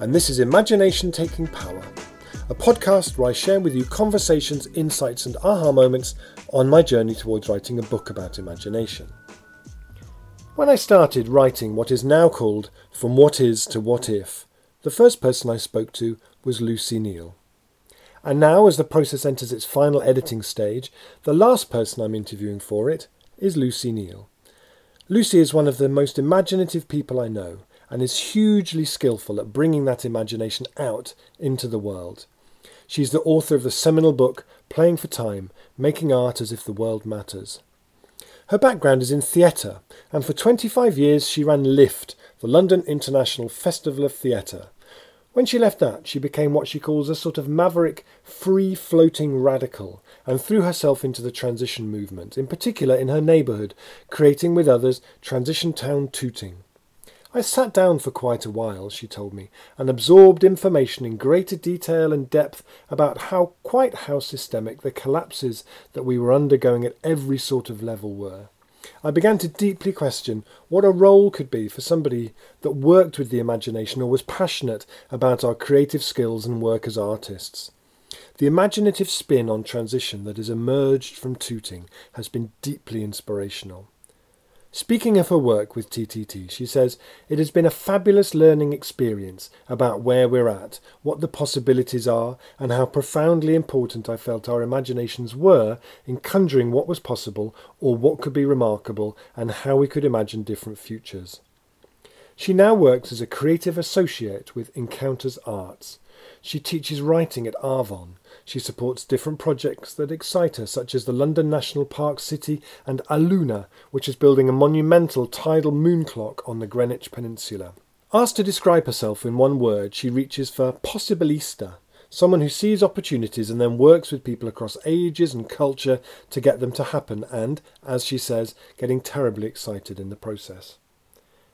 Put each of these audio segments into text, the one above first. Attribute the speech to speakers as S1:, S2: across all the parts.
S1: And this is Imagination Taking Power, a podcast where I share with you conversations, insights, and aha moments on my journey towards writing a book about imagination. When I started writing what is now called From What Is to What If, the first person I spoke to was Lucy Neal. And now, as the process enters its final editing stage, the last person I'm interviewing for it is Lucy Neal. Lucy is one of the most imaginative people I know and is hugely skillful at bringing that imagination out into the world. She's the author of the seminal book Playing for Time Making Art as If the World Matters. Her background is in theatre, and for 25 years she ran LIFT, the London International Festival of Theatre. When she left that, she became what she calls a sort of maverick, free floating radical, and threw herself into the transition movement, in particular in her neighbourhood, creating with others Transition Town Tooting. I sat down for quite a while, she told me, and absorbed information in greater detail and depth about how quite how systemic the collapses that we were undergoing at every sort of level were. I began to deeply question what a role could be for somebody that worked with the imagination or was passionate about our creative skills and work as artists. The imaginative spin on transition that has emerged from Tooting has been deeply inspirational. Speaking of her work with TTT, she says, It has been a fabulous learning experience about where we're at, what the possibilities are, and how profoundly important I felt our imaginations were in conjuring what was possible or what could be remarkable and how we could imagine different futures. She now works as a creative associate with Encounters Arts. She teaches writing at Arvon she supports different projects that excite her, such as the London National Park City and Aluna, which is building a monumental tidal moon clock on the Greenwich Peninsula. Asked to describe herself in one word, she reaches for possibilista, someone who sees opportunities and then works with people across ages and culture to get them to happen, and, as she says, getting terribly excited in the process.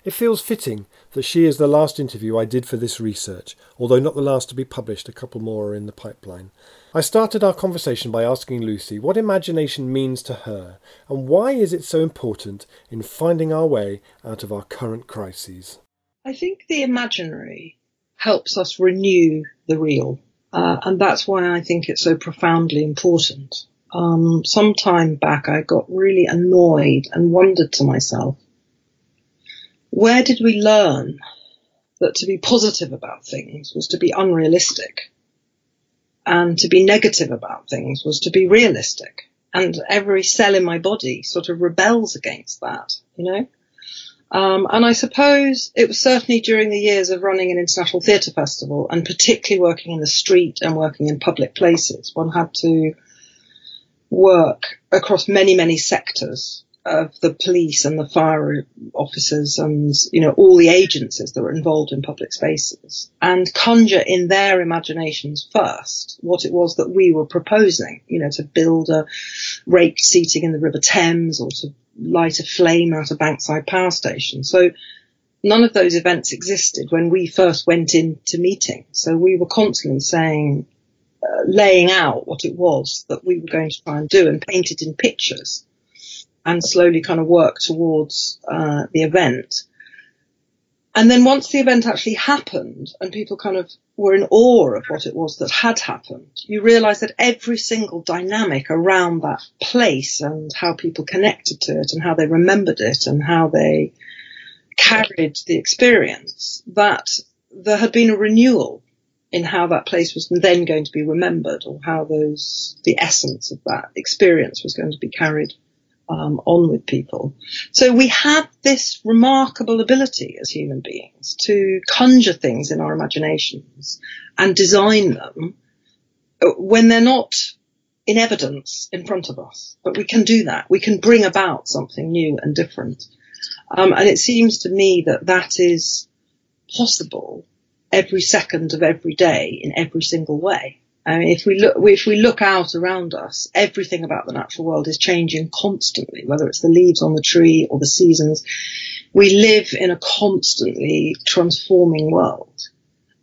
S1: It feels fitting that she is the last interview I did for this research, although not the last to be published, a couple more are in the pipeline. I started our conversation by asking Lucy what imagination means to her and why is it so important in finding our way out of our current crises.
S2: I think the imaginary helps us renew the real, uh, and that's why I think it's so profoundly important. Um, some time back, I got really annoyed and wondered to myself where did we learn that to be positive about things was to be unrealistic and to be negative about things was to be realistic? And every cell in my body sort of rebels against that, you know? Um, and I suppose it was certainly during the years of running an international theatre festival and particularly working in the street and working in public places, one had to work across many, many sectors of the police and the fire officers and, you know, all the agencies that were involved in public spaces and conjure in their imaginations first what it was that we were proposing, you know, to build a rake seating in the River Thames or to light a flame out a Bankside power station. So none of those events existed when we first went into meeting. So we were constantly saying, uh, laying out what it was that we were going to try and do and painted in pictures and slowly kind of work towards uh, the event. And then once the event actually happened and people kind of were in awe of what it was that had happened, you realize that every single dynamic around that place and how people connected to it and how they remembered it and how they carried the experience, that there had been a renewal in how that place was then going to be remembered or how those, the essence of that experience was going to be carried um, on with people. So we have this remarkable ability as human beings to conjure things in our imaginations and design them when they're not in evidence in front of us. But we can do that. We can bring about something new and different. Um, and it seems to me that that is possible every second of every day in every single way. I mean, if we look, if we look out around us, everything about the natural world is changing constantly, whether it's the leaves on the tree or the seasons. We live in a constantly transforming world.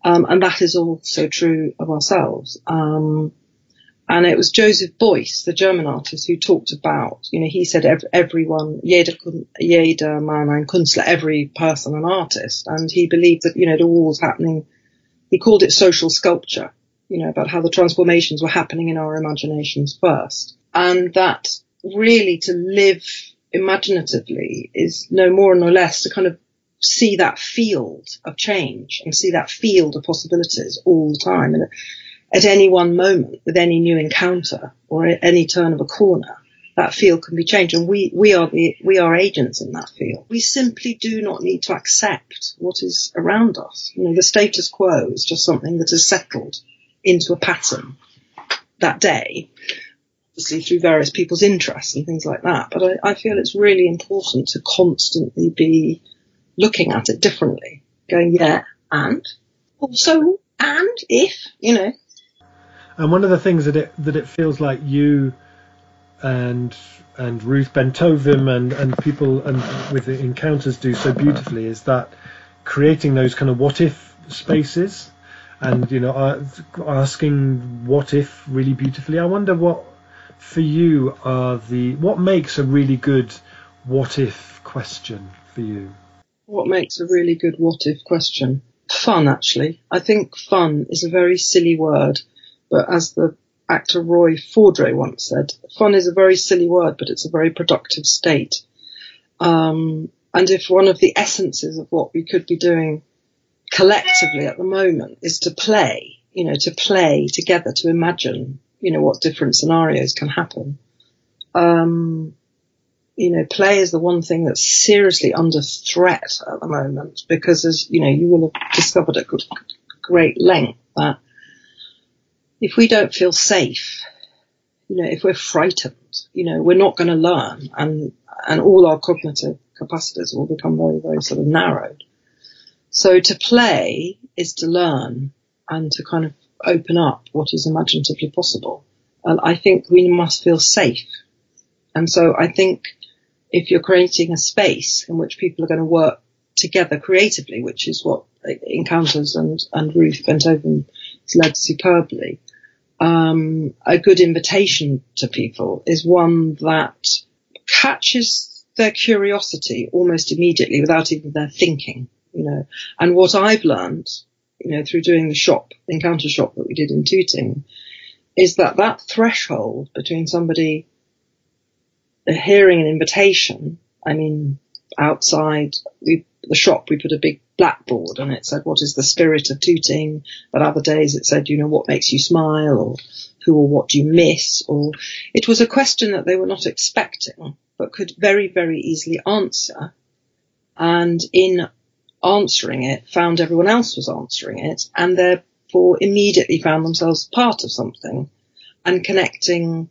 S2: Um, and that is also true of ourselves. Um, And it was Joseph Beuys, the German artist, who talked about, you know, he said ev- everyone, jeder, jeder Mann ein Künstler, every person an artist. And he believed that, you know, it all was happening. He called it social sculpture, you know, about how the transformations were happening in our imaginations first. And that really to live imaginatively is no more nor less to kind of see that field of change and see that field of possibilities all the time. And at any one moment, with any new encounter or any turn of a corner, that field can be changed. And we, we are the, we are agents in that field. We simply do not need to accept what is around us. You know, the status quo is just something that is settled into a pattern that day obviously through various people's interests and things like that. But I, I feel it's really important to constantly be looking at it differently, going, yeah, and also, and if, you know.
S1: And one of the things that it that it feels like you and and Ruth Bentovim and and people and with encounters do so beautifully is that creating those kind of what if spaces and you know asking what if really beautifully. I wonder what for you are the what makes a really good what if question for you?
S2: What makes a really good what if question? Fun, actually. I think fun is a very silly word, but as the actor Roy Fordray once said, fun is a very silly word, but it's a very productive state. Um, and if one of the essences of what we could be doing collectively at the moment is to play, you know, to play together, to imagine, you know, what different scenarios can happen. Um, you know, play is the one thing that's seriously under threat at the moment because as, you know, you will have discovered at great length that if we don't feel safe, you know, if we're frightened, you know, we're not going to learn and, and all our cognitive capacities will become very, very sort of narrowed. So to play is to learn and to kind of open up what is imaginatively possible. And I think we must feel safe. And so I think if you're creating a space in which people are going to work together creatively, which is what Encounters and, and Ruth Bentovim has led superbly, um, a good invitation to people is one that catches their curiosity almost immediately without even their thinking, you know. And what I've learned you know, through doing the shop, encounter shop that we did in Tooting, is that that threshold between somebody hearing an invitation, I mean, outside we, the shop, we put a big blackboard and it said, what is the spirit of Tooting? But other days it said, you know, what makes you smile or who or what do you miss? Or it was a question that they were not expecting, but could very, very easily answer. And in answering it found everyone else was answering it and therefore immediately found themselves part of something and connecting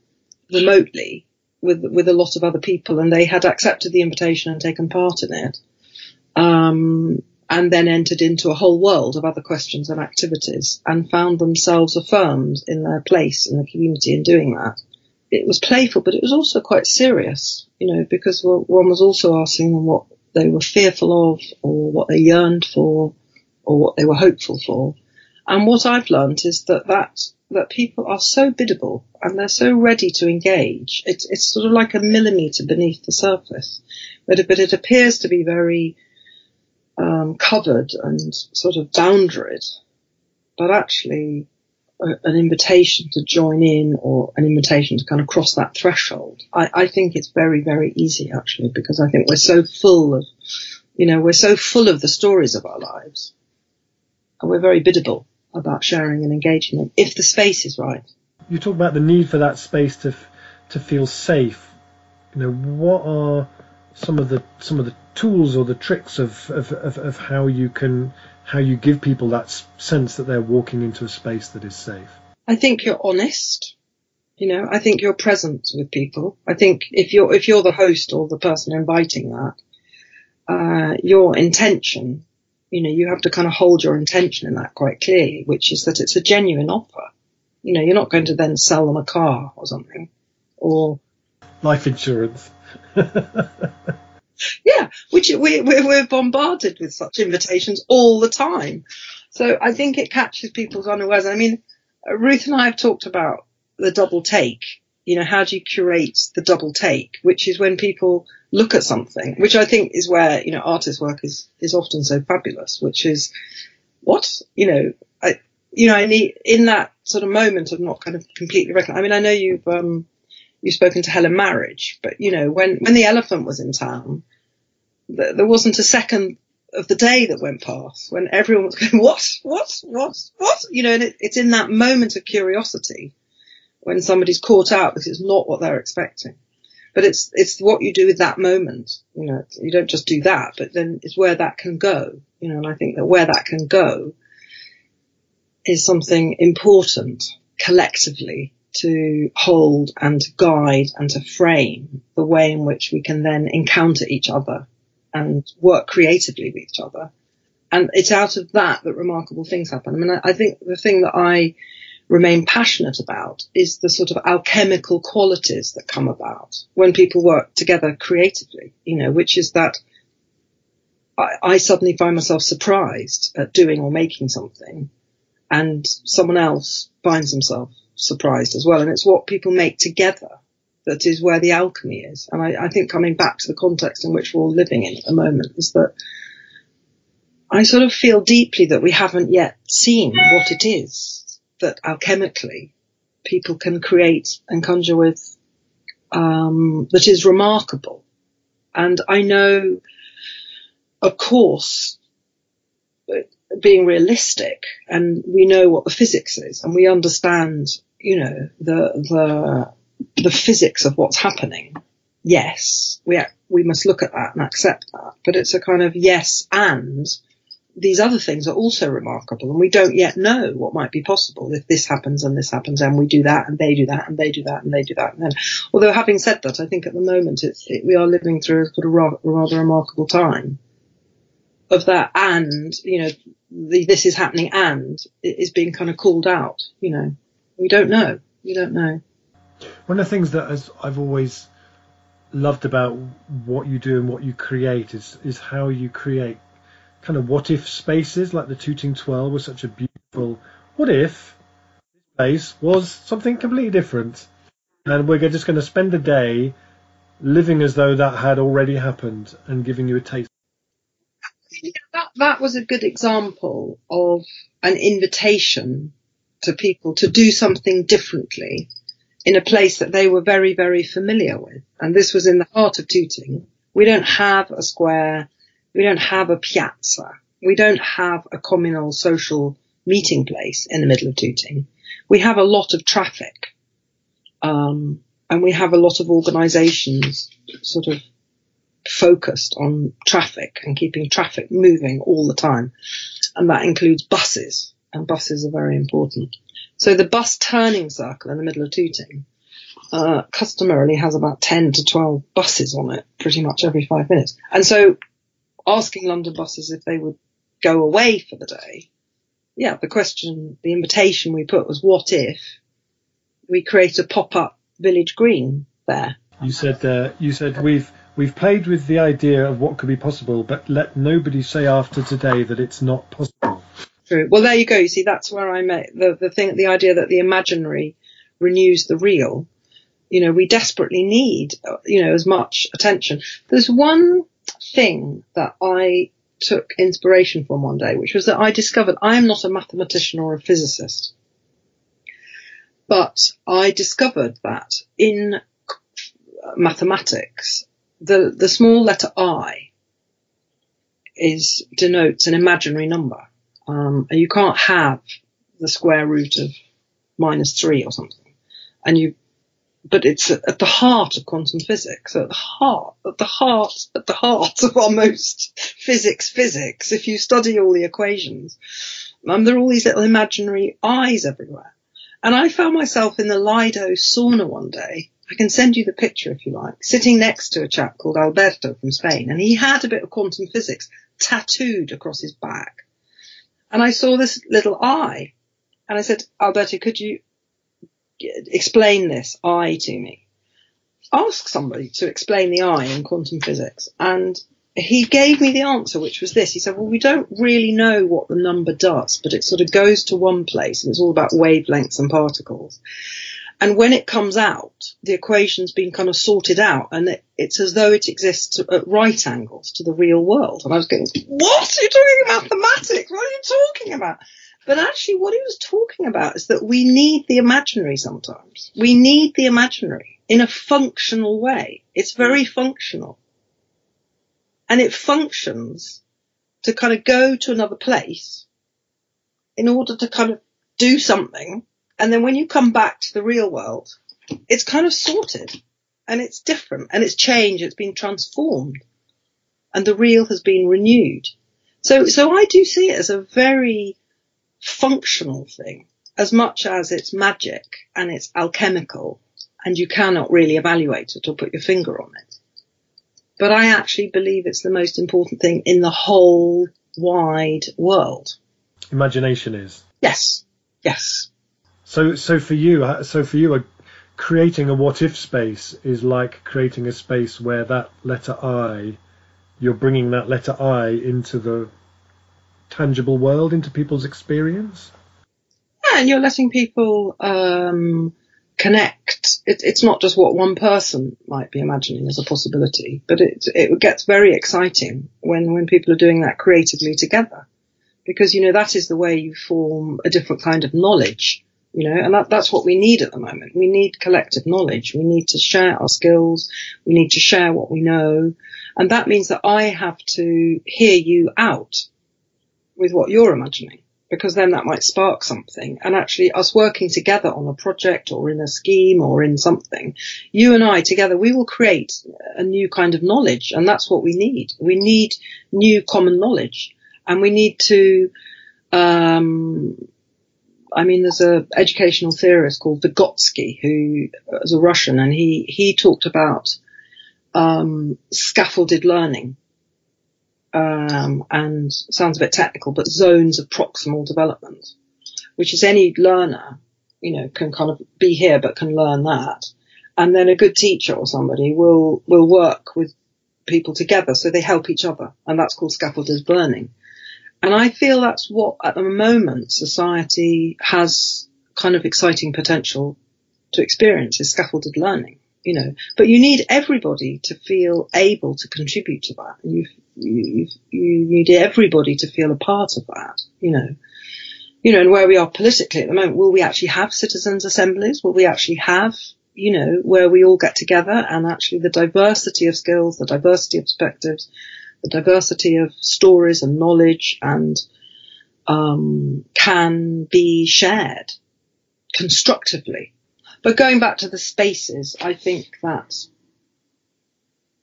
S2: remotely with with a lot of other people and they had accepted the invitation and taken part in it um, and then entered into a whole world of other questions and activities and found themselves affirmed in their place in the community in doing that. It was playful but it was also quite serious you know because one was also asking them what they were fearful of or what they yearned for or what they were hopeful for. And what I've learned is that that, that people are so biddable and they're so ready to engage. It's, it's sort of like a millimeter beneath the surface, but it, but it appears to be very, um, covered and sort of boundaried. But actually, an invitation to join in or an invitation to kind of cross that threshold. I, I think it's very, very easy actually because I think we're so full of, you know, we're so full of the stories of our lives and we're very biddable about sharing and engaging them if the space is right.
S1: You talk about the need for that space to, to feel safe. You know, what are some of the, some of the tools or the tricks of, of, of, of how you can how you give people that sense that they're walking into a space that is safe?
S2: I think you're honest. You know, I think you're present with people. I think if you're if you're the host or the person inviting that, uh, your intention, you know, you have to kind of hold your intention in that quite clearly, which is that it's a genuine offer. You know, you're not going to then sell them a car or something, or
S1: life insurance.
S2: yeah, which we, we're bombarded with such invitations all the time. So I think it catches people's unawares. I mean, Ruth and I have talked about the double take. You know, how do you curate the double take, which is when people look at something, which I think is where, you know, artist work is, is often so fabulous, which is what, you know, I, you know, I need, in that sort of moment of not kind of completely recognizing, I mean, I know you've, um, you've spoken to Helen Marriage, but you know, when, when the elephant was in town, th- there wasn't a second of the day that went past when everyone was going, what, what, what, what? You know, and it, it's in that moment of curiosity when somebody's caught out because it's not what they're expecting. But it's, it's what you do with that moment. You know, you don't just do that, but then it's where that can go. You know, and I think that where that can go is something important collectively to hold and to guide and to frame the way in which we can then encounter each other and work creatively with each other. And it's out of that that remarkable things happen. I mean, I, think the thing that I remain passionate about is the sort of alchemical qualities that come about when people work together creatively, you know, which is that I, I suddenly find myself surprised at doing or making something and someone else finds themselves surprised as well. And it's what people make together that is where the alchemy is. And I, I, think coming back to the context in which we're all living in at the moment is that I sort of feel deeply that we haven't yet seen what it is that alchemically people can create and conjure with um, that is remarkable. And I know, of course, being realistic and we know what the physics is and we understand, you know, the, the, the physics of what's happening. Yes, we, we must look at that and accept that, but it's a kind of yes and these other things are also remarkable and we don't yet know what might be possible if this happens and this happens and we do that and they do that and they do that and they do that. And then, although having said that, I think at the moment it's, it, we are living through a sort of rather, rather remarkable time of that and, you know, the, this is happening and it is being kind of called out, you know, we don't know. We don't know.
S1: One of the things that as I've always loved about what you do and what you create is, is how you create kind of what if spaces like the Tooting Twirl was such a beautiful what if this place was something completely different and we're just going to spend a day living as though that had already happened and giving you a taste
S2: that, that was a good example of an invitation to people to do something differently in a place that they were very, very familiar with. And this was in the heart of Tooting. We don't have a square. We don't have a piazza. We don't have a communal social meeting place in the middle of Tooting. We have a lot of traffic. Um, and we have a lot of organizations sort of focused on traffic and keeping traffic moving all the time. And that includes buses and buses are very important. So the bus turning circle in the middle of Tooting, uh, customarily has about 10 to 12 buses on it pretty much every five minutes. And so asking London buses if they would go away for the day. Yeah, the question, the invitation we put was what if we create a pop-up village green there?
S1: You said, uh, you said we've, We've played with the idea of what could be possible, but let nobody say after today that it's not possible.
S2: Well, there you go. You see, that's where I met the, the thing, the idea that the imaginary renews the real. You know, we desperately need, you know, as much attention. There's one thing that I took inspiration from one day, which was that I discovered I am not a mathematician or a physicist. But I discovered that in mathematics, the, the small letter I is denotes an imaginary number. Um, and you can't have the square root of minus three or something. And you, but it's at the heart of quantum physics, at the heart, at the heart, at the heart of our most physics physics. If you study all the equations, um, there are all these little imaginary eyes everywhere. And I found myself in the Lido sauna one day I can send you the picture if you like, sitting next to a chap called Alberto from Spain, and he had a bit of quantum physics tattooed across his back. And I saw this little eye, and I said, Alberto, could you explain this eye to me? Ask somebody to explain the eye in quantum physics. And he gave me the answer, which was this. He said, well, we don't really know what the number does, but it sort of goes to one place and it's all about wavelengths and particles. And when it comes out, the equation's been kind of sorted out and it, it's as though it exists at right angles to the real world. And I was going, what? Are You're talking about mathematics? What are you talking about? But actually what he was talking about is that we need the imaginary sometimes. We need the imaginary in a functional way. It's very functional. And it functions to kind of go to another place in order to kind of do something and then when you come back to the real world, it's kind of sorted and it's different and it's changed. It's been transformed and the real has been renewed. So, so I do see it as a very functional thing as much as it's magic and it's alchemical and you cannot really evaluate it or put your finger on it. But I actually believe it's the most important thing in the whole wide world.
S1: Imagination is.
S2: Yes. Yes.
S1: So, so for you, uh, so for you, creating a what if space is like creating a space where that letter I, you're bringing that letter I into the tangible world, into people's experience.
S2: Yeah, and you're letting people um, connect. It, it's not just what one person might be imagining as a possibility, but it it gets very exciting when when people are doing that creatively together, because you know that is the way you form a different kind of knowledge you know, and that, that's what we need at the moment. We need collective knowledge. We need to share our skills. We need to share what we know. And that means that I have to hear you out with what you're imagining because then that might spark something. And actually us working together on a project or in a scheme or in something, you and I together, we will create a new kind of knowledge. And that's what we need. We need new common knowledge and we need to, um, I mean, there's a educational theorist called Vygotsky who is a Russian, and he he talked about um, scaffolded learning, um, and sounds a bit technical, but zones of proximal development, which is any learner, you know, can kind of be here but can learn that, and then a good teacher or somebody will will work with people together so they help each other, and that's called scaffolded learning. And I feel that's what at the moment society has kind of exciting potential to experience is scaffolded learning, you know, but you need everybody to feel able to contribute to that. You, you, you need everybody to feel a part of that, you know, you know, and where we are politically at the moment, will we actually have citizens assemblies? Will we actually have, you know, where we all get together and actually the diversity of skills, the diversity of perspectives, the diversity of stories and knowledge and um, can be shared constructively. But going back to the spaces, I think that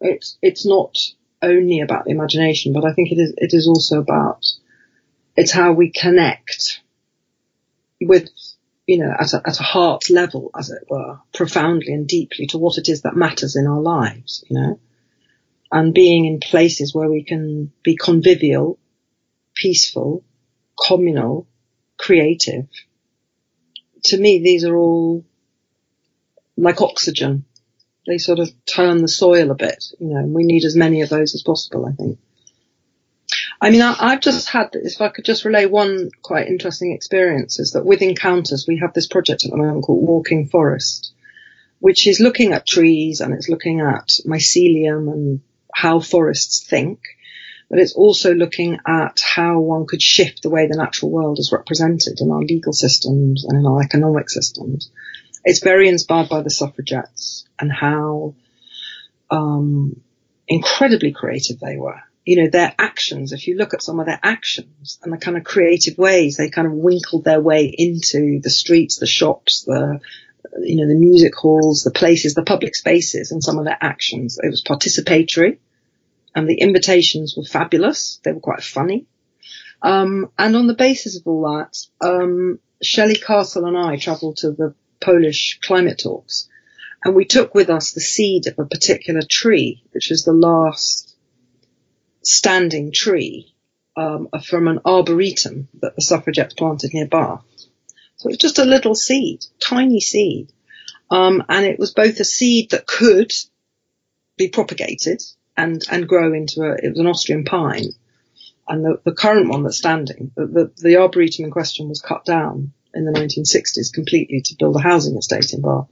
S2: it's it's not only about the imagination, but I think it is it is also about it's how we connect with you know at a, at a heart level, as it were, profoundly and deeply to what it is that matters in our lives. You know, and being in places where we can be convivial, peaceful, communal, creative. To me, these are all like oxygen. They sort of turn the soil a bit, you know, and we need as many of those as possible, I think. I mean, I, have just had, if I could just relay one quite interesting experience is that with Encounters, we have this project at the moment called Walking Forest, which is looking at trees and it's looking at mycelium and how forests think, but it's also looking at how one could shift the way the natural world is represented in our legal systems and in our economic systems. It's very inspired by the suffragettes and how um, incredibly creative they were. You know, their actions, if you look at some of their actions and the kind of creative ways they kind of winkled their way into the streets, the shops, the you know, the music halls, the places, the public spaces and some of their actions. It was participatory and the invitations were fabulous. They were quite funny. Um, and on the basis of all that, um, Shelley Castle and I travelled to the Polish climate talks, and we took with us the seed of a particular tree, which was the last standing tree um, from an arboretum that the suffragettes planted near Bath. So it was just a little seed, tiny seed, um, and it was both a seed that could be propagated and and grow into a. It was an Austrian pine, and the, the current one that's standing, the, the, the arboretum in question was cut down in the 1960s completely to build a housing estate in Bath.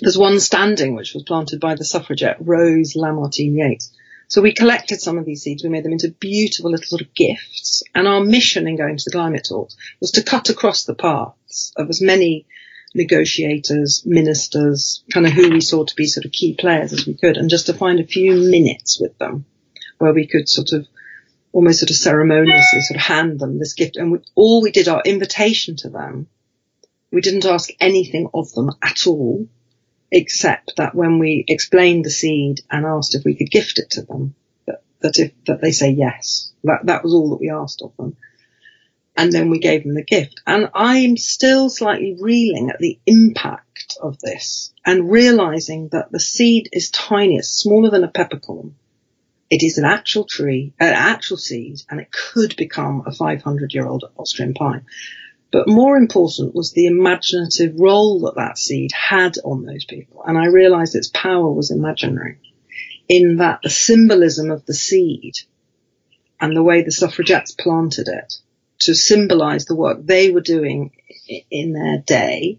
S2: There's one standing which was planted by the suffragette Rose Lamartine Yates. So we collected some of these seeds, we made them into beautiful little sort of gifts, and our mission in going to the climate talks was to cut across the paths of as many negotiators, ministers, kind of who we saw to be sort of key players as we could, and just to find a few minutes with them where we could sort of almost sort of ceremoniously sort of hand them this gift. And we, all we did, our invitation to them, we didn't ask anything of them at all, except that when we explained the seed and asked if we could gift it to them, that, that if, that they say yes. That, that was all that we asked of them and then we gave them the gift. And I'm still slightly reeling at the impact of this and realizing that the seed is tiny, it's smaller than a peppercorn. It is an actual tree, an actual seed, and it could become a 500 year old Austrian pine. But more important was the imaginative role that that seed had on those people. And I realized its power was imaginary in that the symbolism of the seed and the way the suffragettes planted it to symbolize the work they were doing in their day,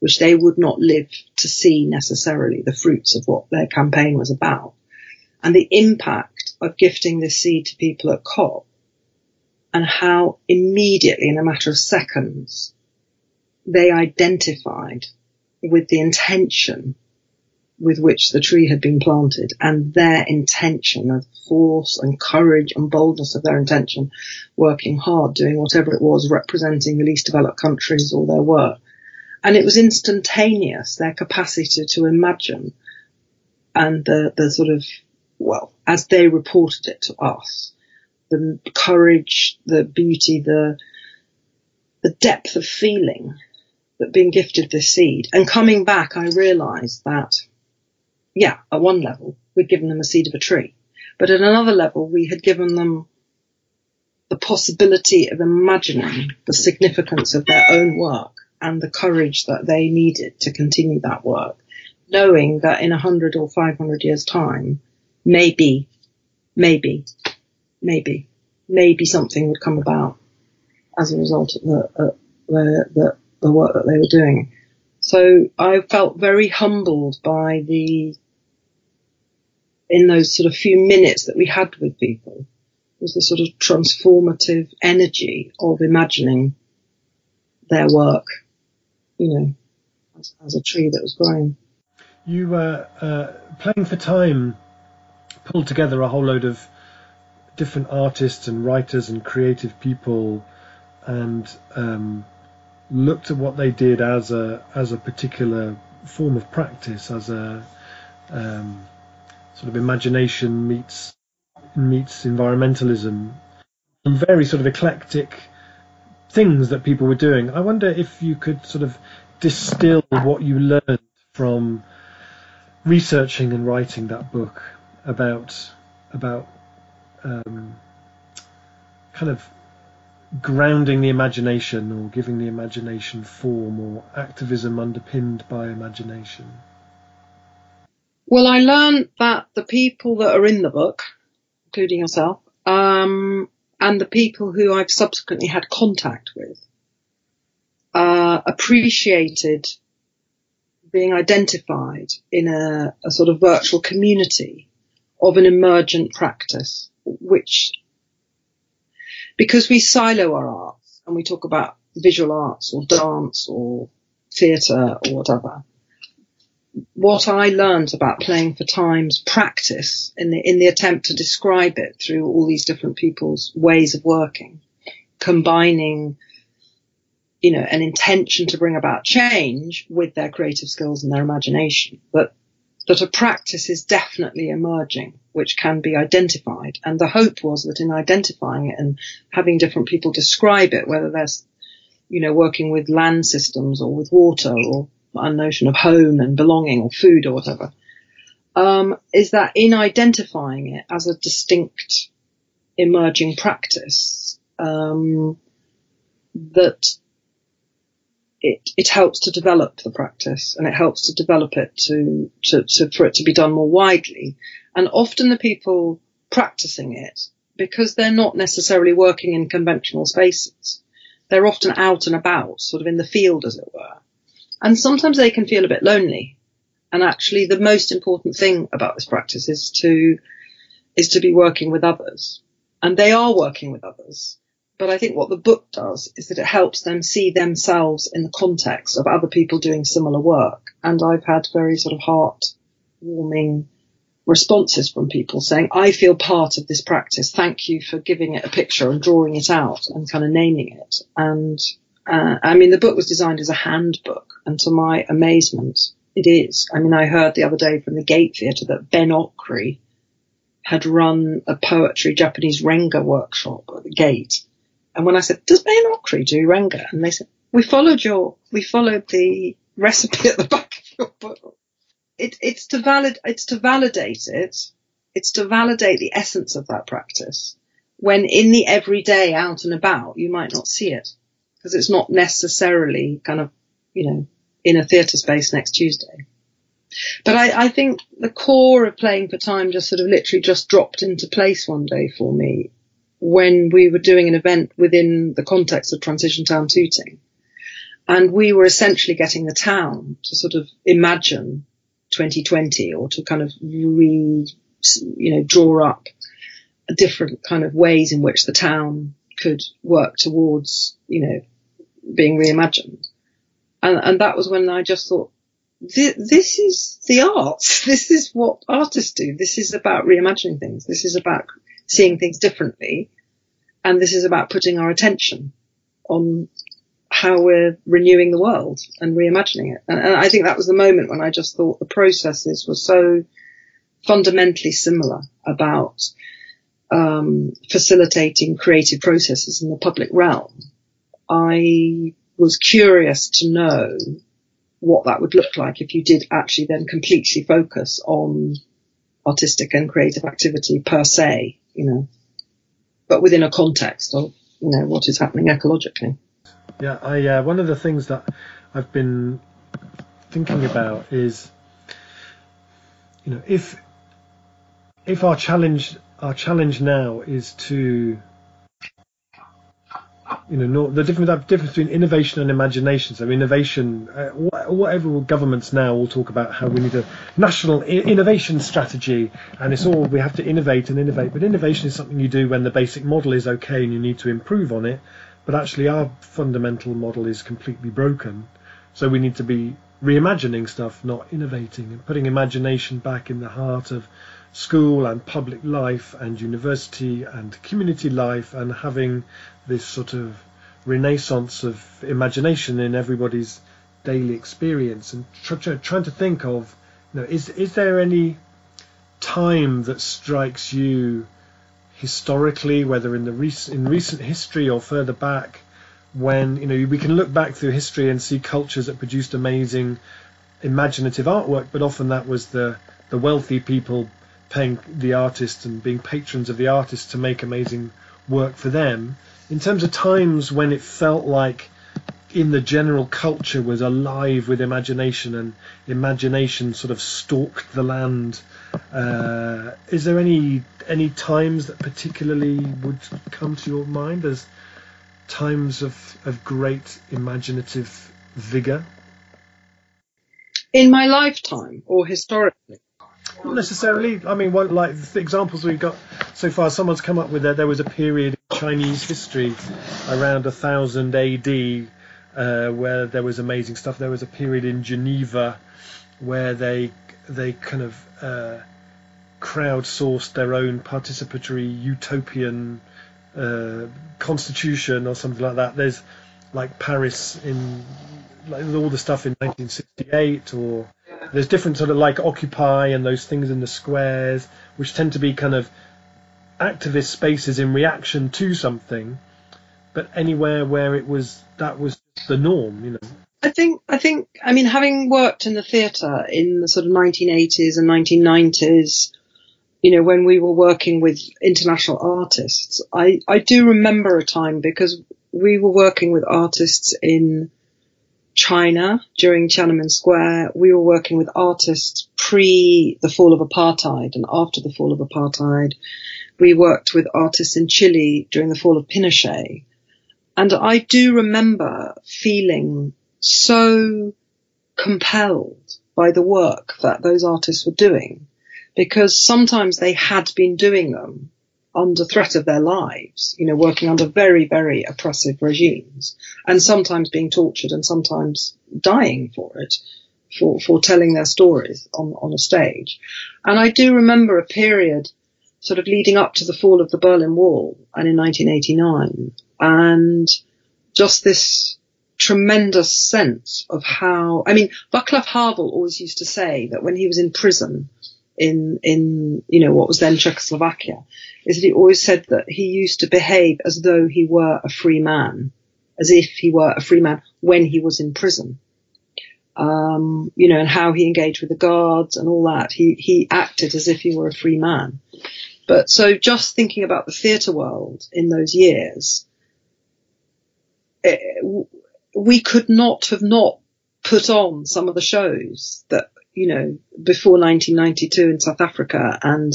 S2: which they would not live to see necessarily the fruits of what their campaign was about. And the impact of gifting this seed to people at COP and how immediately in a matter of seconds they identified with the intention with which the tree had been planted and their intention of force and courage and boldness of their intention, working hard, doing whatever it was, representing the least developed countries or their work. And it was instantaneous, their capacity to imagine and the, the sort of, well, as they reported it to us, the courage, the beauty, the, the depth of feeling that being gifted this seed. And coming back, I realized that yeah, at one level, we'd given them a seed of a tree. But at another level, we had given them the possibility of imagining the significance of their own work and the courage that they needed to continue that work, knowing that in a hundred or five hundred years time, maybe, maybe, maybe, maybe something would come about as a result of the, uh, the, the, the work that they were doing. So I felt very humbled by the in those sort of few minutes that we had with people was the sort of transformative energy of imagining their work, you know, as, as a tree that was growing.
S1: You were uh, playing for time, pulled together a whole load of different artists and writers and creative people, and um, looked at what they did as a as a particular form of practice, as a um, sort of imagination meets meets environmentalism, and very sort of eclectic things that people were doing. I wonder if you could sort of distill what you learned from researching and writing that book about about um, kind of grounding the imagination or giving the imagination form or activism underpinned by imagination.
S2: Well, I learned that the people that are in the book, including yourself, um, and the people who I've subsequently had contact with, uh, appreciated being identified in a, a sort of virtual community of an emergent practice, which, because we silo our arts and we talk about visual arts or dance or theatre or whatever, what I learned about playing for time's practice in the in the attempt to describe it through all these different people's ways of working, combining, you know, an intention to bring about change with their creative skills and their imagination. But that a practice is definitely emerging, which can be identified. And the hope was that in identifying it and having different people describe it, whether they're, you know, working with land systems or with water or notion of home and belonging or food or whatever, um, is that in identifying it as a distinct emerging practice, um, that it, it helps to develop the practice and it helps to develop it to, to, to, for it to be done more widely. And often the people practicing it, because they're not necessarily working in conventional spaces, they're often out and about, sort of in the field, as it were. And sometimes they can feel a bit lonely. And actually the most important thing about this practice is to, is to be working with others. And they are working with others. But I think what the book does is that it helps them see themselves in the context of other people doing similar work. And I've had very sort of heart warming responses from people saying, I feel part of this practice. Thank you for giving it a picture and drawing it out and kind of naming it. And, uh, I mean, the book was designed as a handbook and to my amazement, it is. I mean, I heard the other day from the Gate Theatre that Ben Okri had run a poetry Japanese Renga workshop at the Gate. And when I said, does Ben Okri do Renga? And they said, we followed your, we followed the recipe at the back of your book it, it's to valid, it's to validate it. It's to validate the essence of that practice when in the everyday out and about, you might not see it because it's not necessarily kind of, you know, in a theatre space next Tuesday. But I, I, think the core of playing for time just sort of literally just dropped into place one day for me when we were doing an event within the context of Transition Town Tooting. And we were essentially getting the town to sort of imagine 2020 or to kind of re, you know, draw up different kind of ways in which the town could work towards, you know, being reimagined. And, and that was when I just thought, this is the arts. This is what artists do. This is about reimagining things. This is about seeing things differently. And this is about putting our attention on how we're renewing the world and reimagining it. And, and, I think that was the moment when I just thought the processes were so fundamentally similar about um, facilitating creative processes in the public realm. I was curious to know what that would look like if you did actually then completely focus on artistic and creative activity per se, you know, but within a context of, you know, what is happening ecologically.
S1: Yeah, I uh, one of the things that I've been thinking about is, you know, if if our challenge our challenge now is to you know the difference between innovation and imagination. So innovation, uh, whatever governments now will talk about how we need a national innovation strategy, and it's all we have to innovate and innovate. But innovation is something you do when the basic model is okay and you need to improve on it. But actually, our fundamental model is completely broken. So we need to be reimagining stuff, not innovating, and putting imagination back in the heart of school and public life and university and community life and having this sort of renaissance of imagination in everybody's daily experience and tr- tr- trying to think of you know is is there any time that strikes you historically, whether in the recent in recent history or further back, when you know we can look back through history and see cultures that produced amazing imaginative artwork, but often that was the the wealthy people paying the artists and being patrons of the artists to make amazing work for them. In terms of times when it felt like in the general culture was alive with imagination and imagination sort of stalked the land. Uh, is there any any times that particularly would come to your mind as times of, of great imaginative vigor?
S2: In my lifetime or historically?
S1: Not necessarily. I mean, like the examples we've got so far, someone's come up with that There was a period in Chinese history around thousand AD uh, where there was amazing stuff. There was a period in Geneva where they they kind of uh, crowdsourced their own participatory utopian uh, constitution or something like that. There's like Paris in like all the stuff in 1968 or there's different sort of like Occupy and those things in the squares, which tend to be kind of activist spaces in reaction to something, but anywhere where it was that was the norm, you know.
S2: I think, I think, I mean, having worked in the theatre in the sort of 1980s and 1990s, you know, when we were working with international artists, I, I do remember a time because we were working with artists in China during Tiananmen Square. We were working with artists pre the fall of apartheid and after the fall of apartheid. We worked with artists in Chile during the fall of Pinochet. And I do remember feeling so compelled by the work that those artists were doing because sometimes they had been doing them under threat of their lives, you know, working under very, very oppressive regimes and sometimes being tortured and sometimes dying for it, for, for telling their stories on, on a stage. And I do remember a period sort of leading up to the fall of the Berlin Wall and in 1989 and just this tremendous sense of how, I mean, Václav Havel always used to say that when he was in prison in, in, you know, what was then Czechoslovakia, is that he always said that he used to behave as though he were a free man, as if he were a free man when he was in prison. Um, you know, and how he engaged with the guards and all that. He, he acted as if he were a free man. But so just thinking about the theatre world in those years, it, eh, we could not have not put on some of the shows that, you know, before 1992 in South Africa and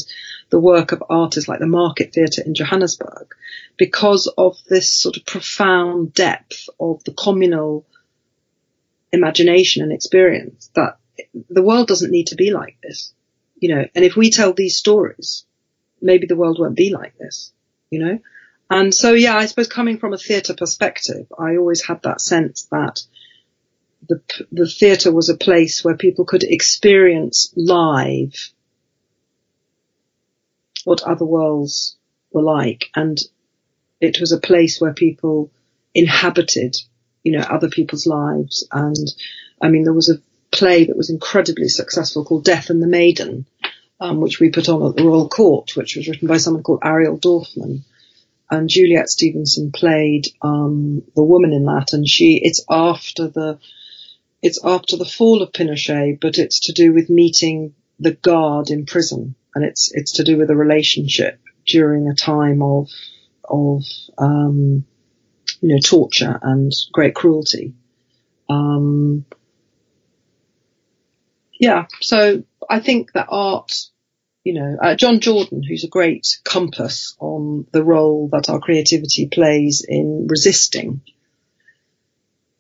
S2: the work of artists like the Market Theatre in Johannesburg because of this sort of profound depth of the communal imagination and experience that the world doesn't need to be like this, you know, and if we tell these stories, maybe the world won't be like this, you know? And so, yeah, I suppose coming from a theatre perspective, I always had that sense that the, the theatre was a place where people could experience live what other worlds were like. And it was a place where people inhabited, you know, other people's lives. And I mean, there was a play that was incredibly successful called Death and the Maiden, um, which we put on at the Royal Court, which was written by someone called Ariel Dorfman and Juliet Stevenson played um, the woman in that, and she it's after the it's after the fall of Pinochet, but it's to do with meeting the guard in prison, and it's it's to do with a relationship during a time of of um, you know torture and great cruelty. Um, yeah, so I think that art you know, uh, John Jordan, who's a great compass on the role that our creativity plays in resisting.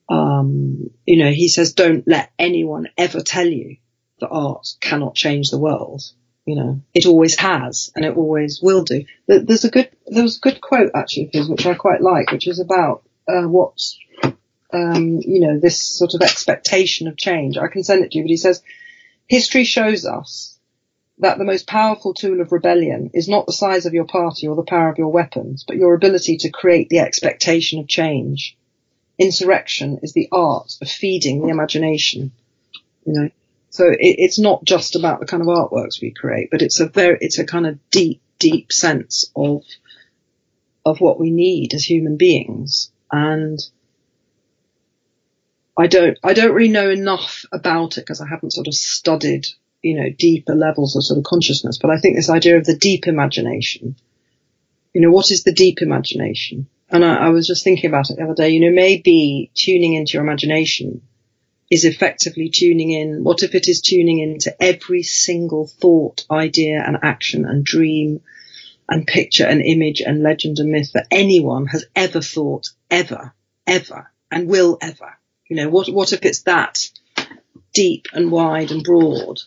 S2: Um, you know, he says, don't let anyone ever tell you that art cannot change the world. You know, it always has and it always will do. There's a good, there was a good quote actually of his, which I quite like, which is about, uh, what's, um, you know, this sort of expectation of change. I can send it to you, but he says, history shows us that the most powerful tool of rebellion is not the size of your party or the power of your weapons, but your ability to create the expectation of change. Insurrection is the art of feeding the imagination. You know, so it, it's not just about the kind of artworks we create, but it's a very, it's a kind of deep, deep sense of, of what we need as human beings. And I don't, I don't really know enough about it because I haven't sort of studied you know, deeper levels of sort of consciousness. But I think this idea of the deep imagination, you know, what is the deep imagination? And I, I was just thinking about it the other day, you know, maybe tuning into your imagination is effectively tuning in. What if it is tuning into every single thought, idea and action and dream and picture and image and legend and myth that anyone has ever thought ever, ever and will ever? You know, what, what if it's that deep and wide and broad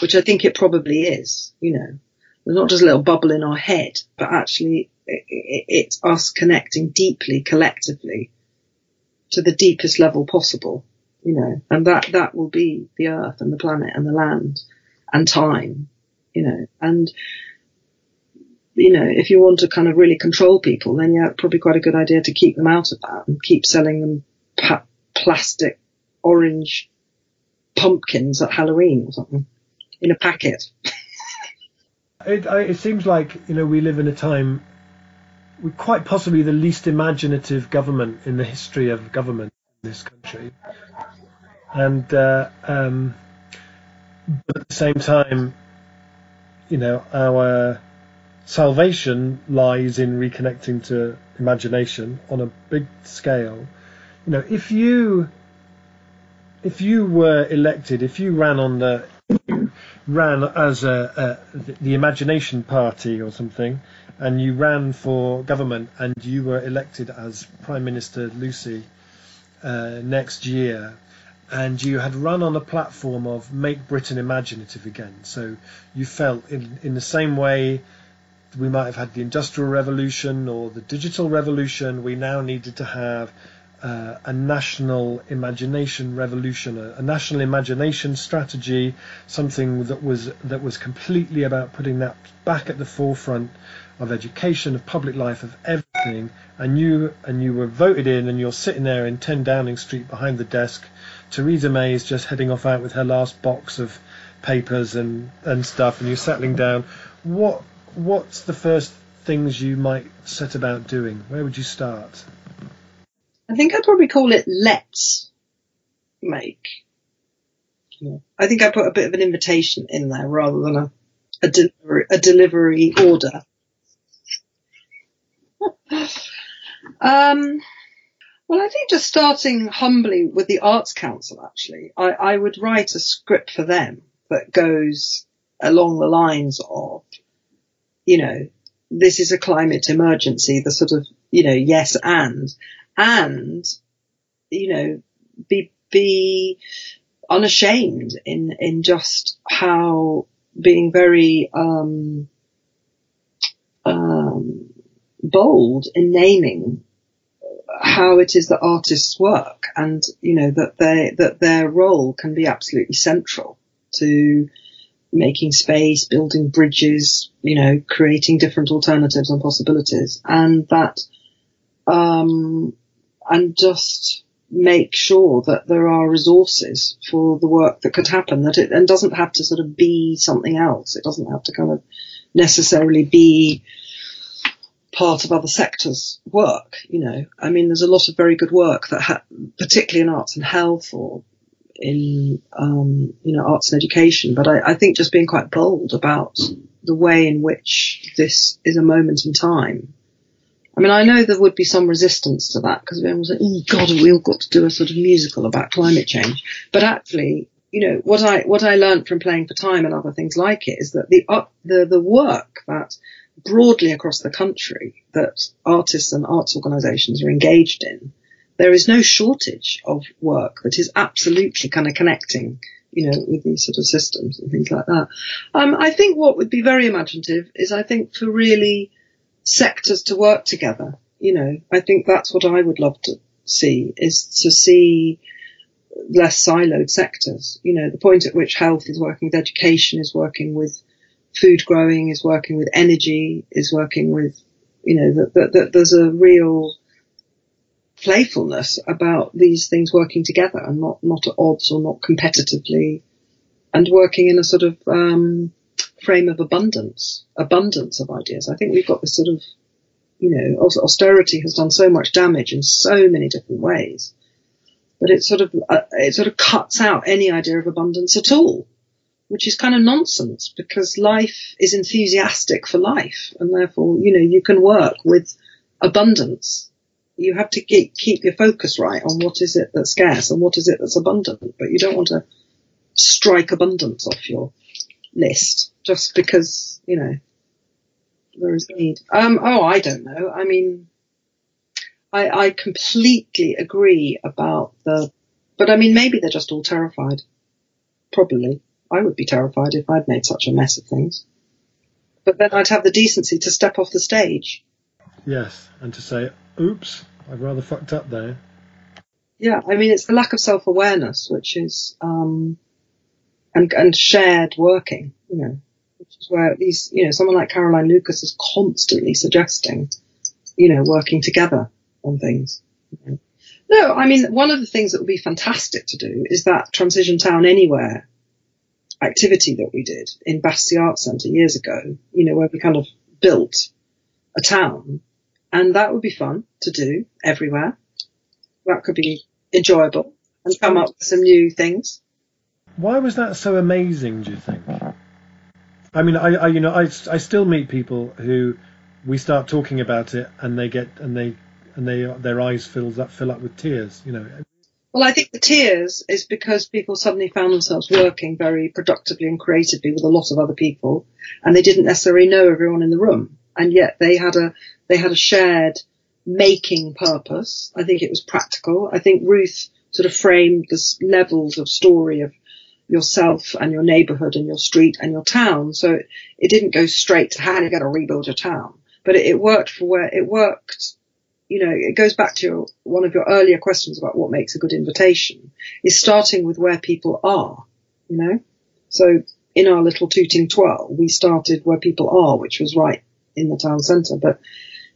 S2: which I think it probably is, you know. Not just a little bubble in our head, but actually it's us connecting deeply, collectively, to the deepest level possible, you know, and that, that will be the earth and the planet and the land and time, you know, and, you know, if you want to kind of really control people, then yeah, probably quite a good idea to keep them out of that and keep selling them pa- plastic orange pumpkins at Halloween or something in a packet.
S1: it, it seems like you know we live in a time, quite possibly the least imaginative government in the history of government in this country, and uh, um, but at the same time, you know our salvation lies in reconnecting to imagination on a big scale. You know, if you if you were elected, if you ran on the ran as a, a, the Imagination Party or something, and you ran for government, and you were elected as Prime Minister Lucy uh, next year, and you had run on a platform of make Britain imaginative again. So you felt in in the same way we might have had the Industrial Revolution or the Digital Revolution, we now needed to have uh, a national imagination revolution, a, a, national imagination strategy, something that was that was completely about putting that back at the forefront of education, of public life, of everything. And you and you were voted in, and you're sitting there in 10 Downing Street behind the desk. Theresa May is just heading off out with her last box of papers and and stuff, and you're settling down. What what's the first things you might set about doing? Where would you start?
S2: I think I'd probably call it let's make. I think I put a bit of an invitation in there rather than a, a, delivery, a delivery order. um, well, I think just starting humbly with the Arts Council, actually, I, I would write a script for them that goes along the lines of, you know, this is a climate emergency, the sort of, you know, yes and, and, you know, be, be unashamed in, in just how being very, um, um, bold in naming how it is that artists work and, you know, that they, that their role can be absolutely central to making space, building bridges, you know, creating different alternatives and possibilities. And that, um, and just make sure that there are resources for the work that could happen that it and doesn't have to sort of be something else. It doesn't have to kind of necessarily be part of other sectors work, you know. I mean, there's a lot of very good work that, ha- particularly in arts and health or in, um, you know, arts and education. But I, I think just being quite bold about the way in which this is a moment in time I mean, I know there would be some resistance to that because everyone was like, oh God, we all got to do a sort of musical about climate change. But actually, you know, what I, what I learned from playing for time and other things like it is that the, uh, the, the work that broadly across the country that artists and arts organizations are engaged in, there is no shortage of work that is absolutely kind of connecting you know, with these sort of systems and things like that. Um, I think what would be very imaginative is I think for really sectors to work together. You know, I think that's what I would love to see is to see less siloed sectors. You know, the point at which health is working with education, is working with food growing, is working with energy, is working with, you know, that, that, that there's a real playfulness about these things working together and not, not at odds or not competitively and working in a sort of, um, frame of abundance, abundance of ideas. I think we've got this sort of, you know, austerity has done so much damage in so many different ways, but it sort of, uh, it sort of cuts out any idea of abundance at all, which is kind of nonsense because life is enthusiastic for life and therefore, you know, you can work with abundance. You have to keep, keep your focus right on what is it that's scarce and what is it that's abundant, but you don't want to strike abundance off your list just because, you know, there is need. Um, oh, I don't know. I mean, I, I completely agree about the, but I mean, maybe they're just all terrified. Probably. I would be terrified if I'd made such a mess of things. But then I'd have the decency to step off the stage.
S1: Yes, and to say, oops, I've rather fucked up there.
S2: Yeah, I mean, it's the lack of self-awareness, which is, um, and, and shared working, you know, which is where these, you know, someone like Caroline Lucas is constantly suggesting, you know, working together on things. No, I mean, one of the things that would be fantastic to do is that Transition Town Anywhere activity that we did in Battersea Arts Centre years ago, you know, where we kind of built a town and that would be fun to do everywhere. That could be enjoyable and come up with some new things.
S1: Why was that so amazing? Do you think? I mean, I, I you know, I, I still meet people who we start talking about it and they get and they and they their eyes fill up fill up with tears. You know.
S2: Well, I think the tears is because people suddenly found themselves working very productively and creatively with a lot of other people, and they didn't necessarily know everyone in the room, and yet they had a they had a shared making purpose. I think it was practical. I think Ruth sort of framed the levels of story of yourself and your neighborhood and your street and your town. So it didn't go straight to how are you going to rebuild your town, but it, it worked for where it worked you know, it goes back to your, one of your earlier questions about what makes a good invitation is starting with where people are, you know? So in our little tooting twirl, we started where people are, which was right in the town centre. But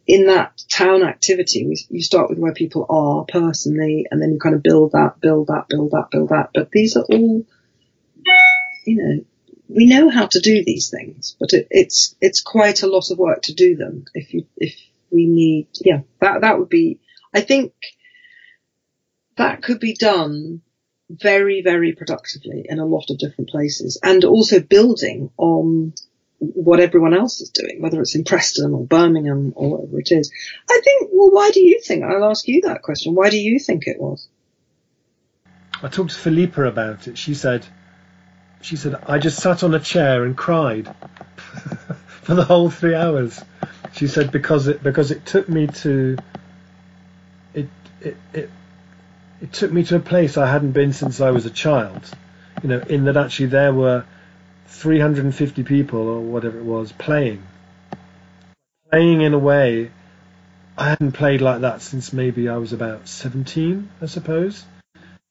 S2: in that town activity, we, you start with where people are personally, and then you kind of build that, build that, build that, build that. But these are all, you know, we know how to do these things, but it, it's it's quite a lot of work to do them if you if we need, yeah, that, that would be, I think that could be done very, very productively in a lot of different places and also building on what everyone else is doing, whether it's in Preston or Birmingham or whatever it is. I think, well, why do you think, I'll ask you that question, why do you think it was?
S1: I talked to Philippa about it. She said, she said, I just sat on a chair and cried for the whole three hours she said because it because it took me to it it it it took me to a place I hadn't been since I was a child. You know, in that actually there were 350 people or whatever it was playing, playing in a way I hadn't played like that since maybe I was about 17, I suppose.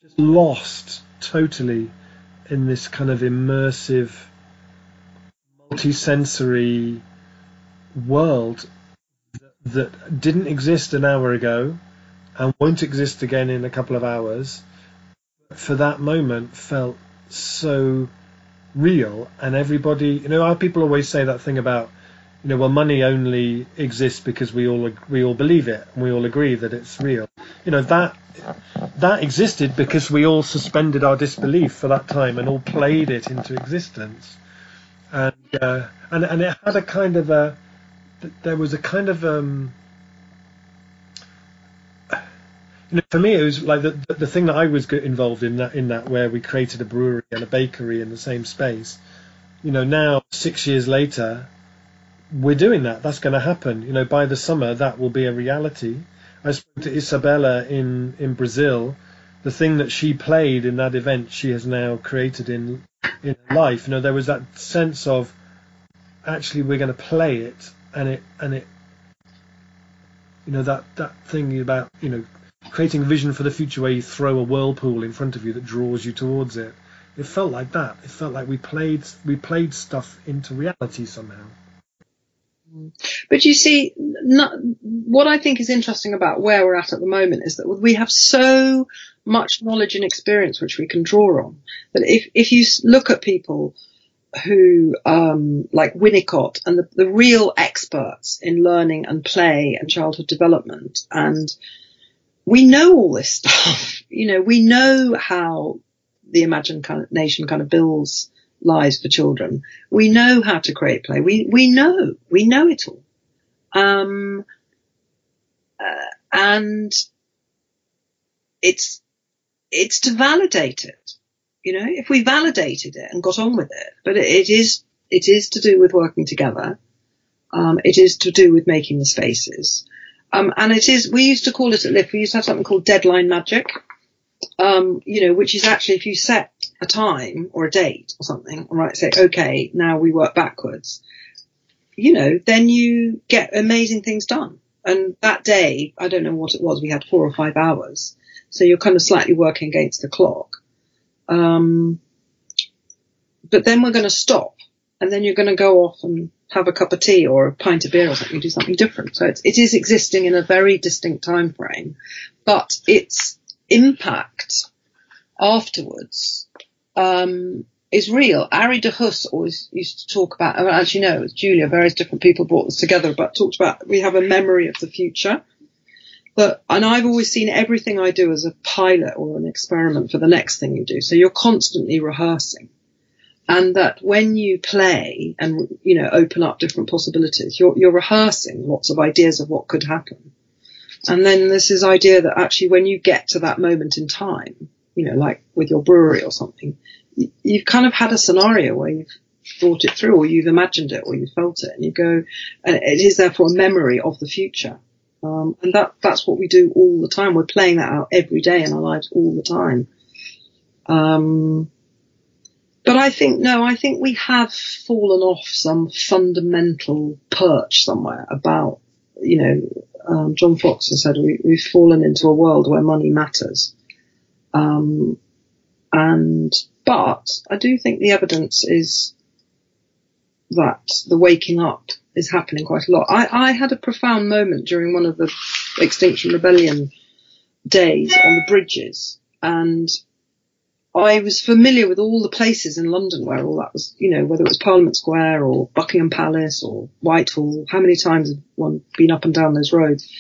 S1: Just lost totally in this kind of immersive, multi-sensory world that, didn't exist an hour ago and won't exist again in a couple of hours for that moment felt so real. And everybody you know how people always say that thing about you know well money only exists because we all we all believe it and we all agree that it's real. You know that that existed because we all suspended our disbelief for that time and all played it into existence and uh, and and it had a kind of a there was a kind of um, you know, for me, it was like the, the thing that I was involved in that in that where we created a brewery and a bakery in the same space. You know, now six years later, we're doing that. That's going to happen. You know, by the summer, that will be a reality. I spoke to Isabella in in Brazil. The thing that she played in that event, she has now created in in life. You know, there was that sense of actually we're going to play it and it and it you know that that thing about you know creating a vision for the future where you throw a whirlpool in front of you that draws you towards it it felt like that it felt like we played we played stuff into reality somehow
S2: but you see not, what i think is interesting about where we're at at the moment is that we have so much knowledge and experience which we can draw on that if if you look at people who, um, like Winnicott and the, the real experts in learning and play and childhood development. And we know all this stuff. You know, we know how the imagination kind of builds lives for children. We know how to create play. We, we know, we know it all. Um, uh, and it's, it's to validate it. You know, if we validated it and got on with it, but it, it is, it is to do with working together. Um, it is to do with making the spaces. Um, and it is, we used to call it at LIFT, we used to have something called deadline magic. Um, you know, which is actually if you set a time or a date or something, right, say, okay, now we work backwards, you know, then you get amazing things done. And that day, I don't know what it was, we had four or five hours. So you're kind of slightly working against the clock. Um, but then we're going to stop and then you're going to go off and have a cup of tea or a pint of beer or something, do something different. So it's, it is existing in a very distinct time frame, but its impact afterwards, um, is real. Arie de Geus always used to talk about, no, it was Julia, various different people brought this together, but talked about we have a memory of the future. But, and I've always seen everything I do as a pilot or an experiment for the next thing you do. So you're constantly rehearsing. And that when you play and, you know, open up different possibilities, you're, you're rehearsing lots of ideas of what could happen. And then there's this idea that actually when you get to that moment in time, you know, like with your brewery or something, you've kind of had a scenario where you've thought it through or you've imagined it or you felt it and you go, and it is therefore a memory of the future. Um, and that, that's what we do all the time. We're playing that out every day in our lives all the time. Um, but I think, no, I think we have fallen off some fundamental perch somewhere about, you know, um, John Fox has said we, have fallen into a world where money matters. Um, and, but I do think the evidence is that the waking up is happening quite a lot. I, I had a profound moment during one of the Extinction Rebellion days on the bridges and I was familiar with all the places in London where all that was, you know, whether it was Parliament Square or Buckingham Palace or Whitehall. How many times have one been up and down those roads?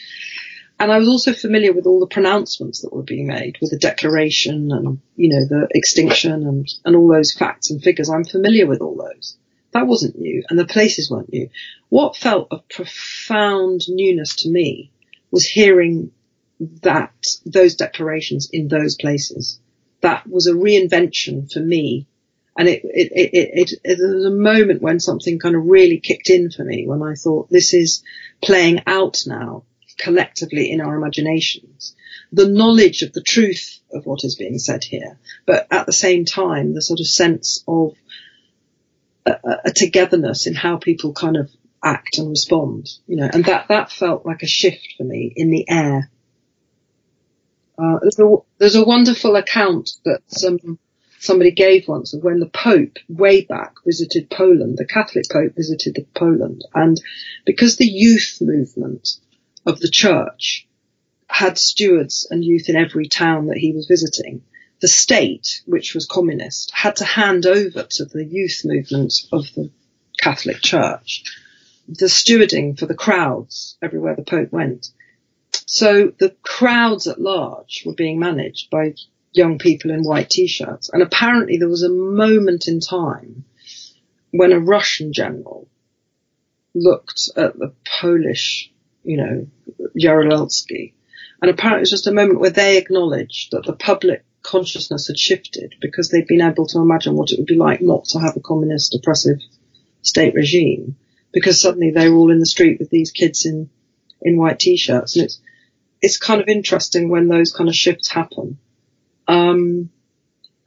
S2: And I was also familiar with all the pronouncements that were being made with the declaration and, you know, the extinction and, and all those facts and figures. I'm familiar with all those. That wasn't new and the places weren't new. What felt of profound newness to me was hearing that, those declarations in those places that was a reinvention for me. And it, it, it, it, it, was a moment when something kind of really kicked in for me when I thought this is playing out now collectively in our imaginations. The knowledge of the truth of what is being said here, but at the same time, the sort of sense of a, a togetherness in how people kind of act and respond, you know, and that, that felt like a shift for me in the air uh, there's, a, there's a wonderful account that some, somebody gave once of when the Pope, way back, visited Poland. The Catholic Pope visited Poland, and because the youth movement of the church had stewards and youth in every town that he was visiting, the state, which was communist, had to hand over to the youth movement of the Catholic Church the stewarding for the crowds everywhere the Pope went. So the crowds at large were being managed by young people in white t-shirts. And apparently there was a moment in time when a Russian general looked at the Polish, you know, Jaruzelski. And apparently it was just a moment where they acknowledged that the public consciousness had shifted because they'd been able to imagine what it would be like not to have a communist oppressive state regime because suddenly they were all in the street with these kids in, in white t-shirts. And it's, it's kind of interesting when those kind of shifts happen. Um,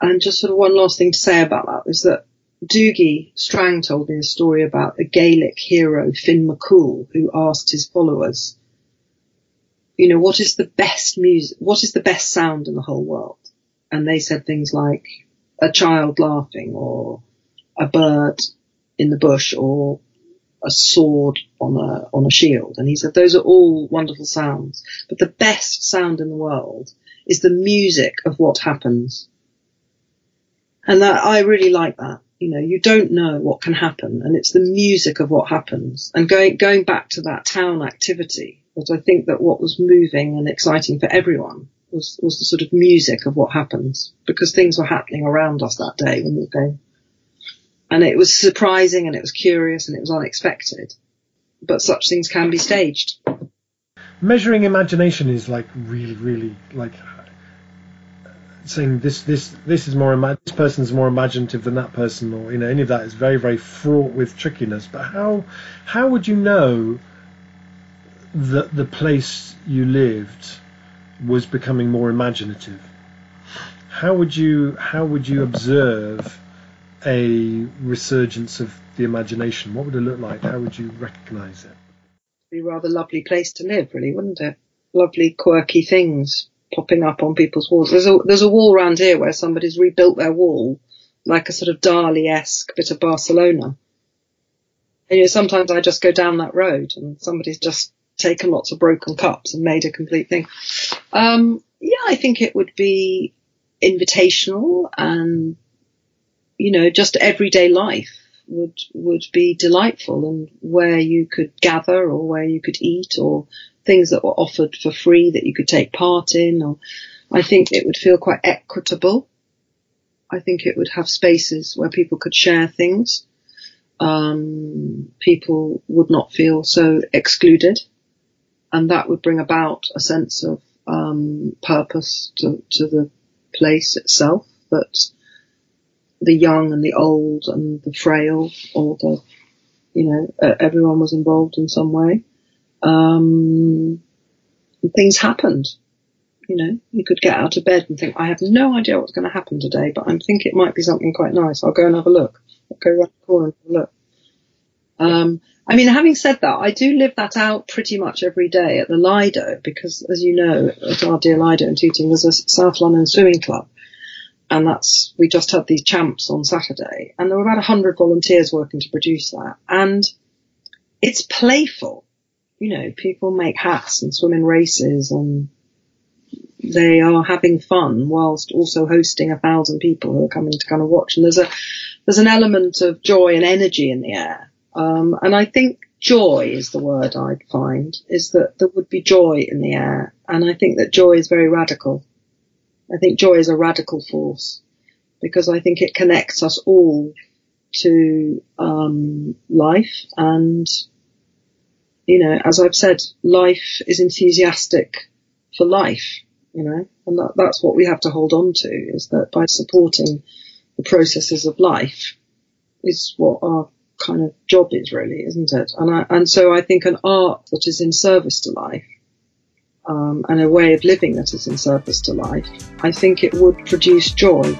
S2: and just sort of one last thing to say about that is that Dougie Strang told me a story about a Gaelic hero, Finn McCool, who asked his followers, you know, what is the best music, what is the best sound in the whole world? And they said things like a child laughing or a bird in the bush or a sword on a on a shield. And he said those are all wonderful sounds, but the best sound in the world is the music of what happens. And that I really like that. You know, you don't know what can happen, and it's the music of what happens. And going going back to that town activity, that I think that what was moving and exciting for everyone was was the sort of music of what happens because things were happening around us that day when we going and it was surprising and it was curious and it was unexpected. But such things can be staged.
S1: Measuring imagination is like really, really like saying this, this, this is more ima- this person's more imaginative than that person, or you know, any of that is very, very fraught with trickiness. But how, how would you know that the place you lived was becoming more imaginative? How would you, how would you observe? a resurgence of the imagination, what would it look like? How would you recognise it?
S2: Be a rather lovely place to live, really, wouldn't it? Lovely, quirky things popping up on people's walls. There's a there's a wall around here where somebody's rebuilt their wall like a sort of Dali-esque bit of Barcelona. And you know, sometimes I just go down that road and somebody's just taken lots of broken cups and made a complete thing. Um, yeah, I think it would be invitational and you know, just everyday life would would be delightful and where you could gather or where you could eat or things that were offered for free that you could take part in or I think it would feel quite equitable. I think it would have spaces where people could share things. Um, people would not feel so excluded. and that would bring about a sense of um, purpose to, to the place itself. That the young and the old and the frail, or the you know everyone was involved in some way. Um, things happened. You know, you could get out of bed and think, I have no idea what's going to happen today, but I think it might be something quite nice. I'll go and have a look. I'll go around the corner and have a look. Um, I mean, having said that, I do live that out pretty much every day at the Lido because, as you know, at our dear Lido in Tooting, there's a South London swimming club. And that's, we just had these champs on Saturday and there were about a hundred volunteers working to produce that. And it's playful. You know, people make hats and swim in races and they are having fun whilst also hosting a thousand people who are coming to kind of watch. And there's a, there's an element of joy and energy in the air um, and I think joy is the word I'd find, is that there would be joy in the air. And I think that joy is very radical. I think joy is a radical force because I think it connects us all to um, life and you know as i've said life is enthusiastic for life you know and that, that's what we have to hold on to is that by supporting the processes of life is what our kind of job is really, isn't it? And I, and so I think an art that is in service to life, um, and a way of living that is in service to life, I think it would produce joy.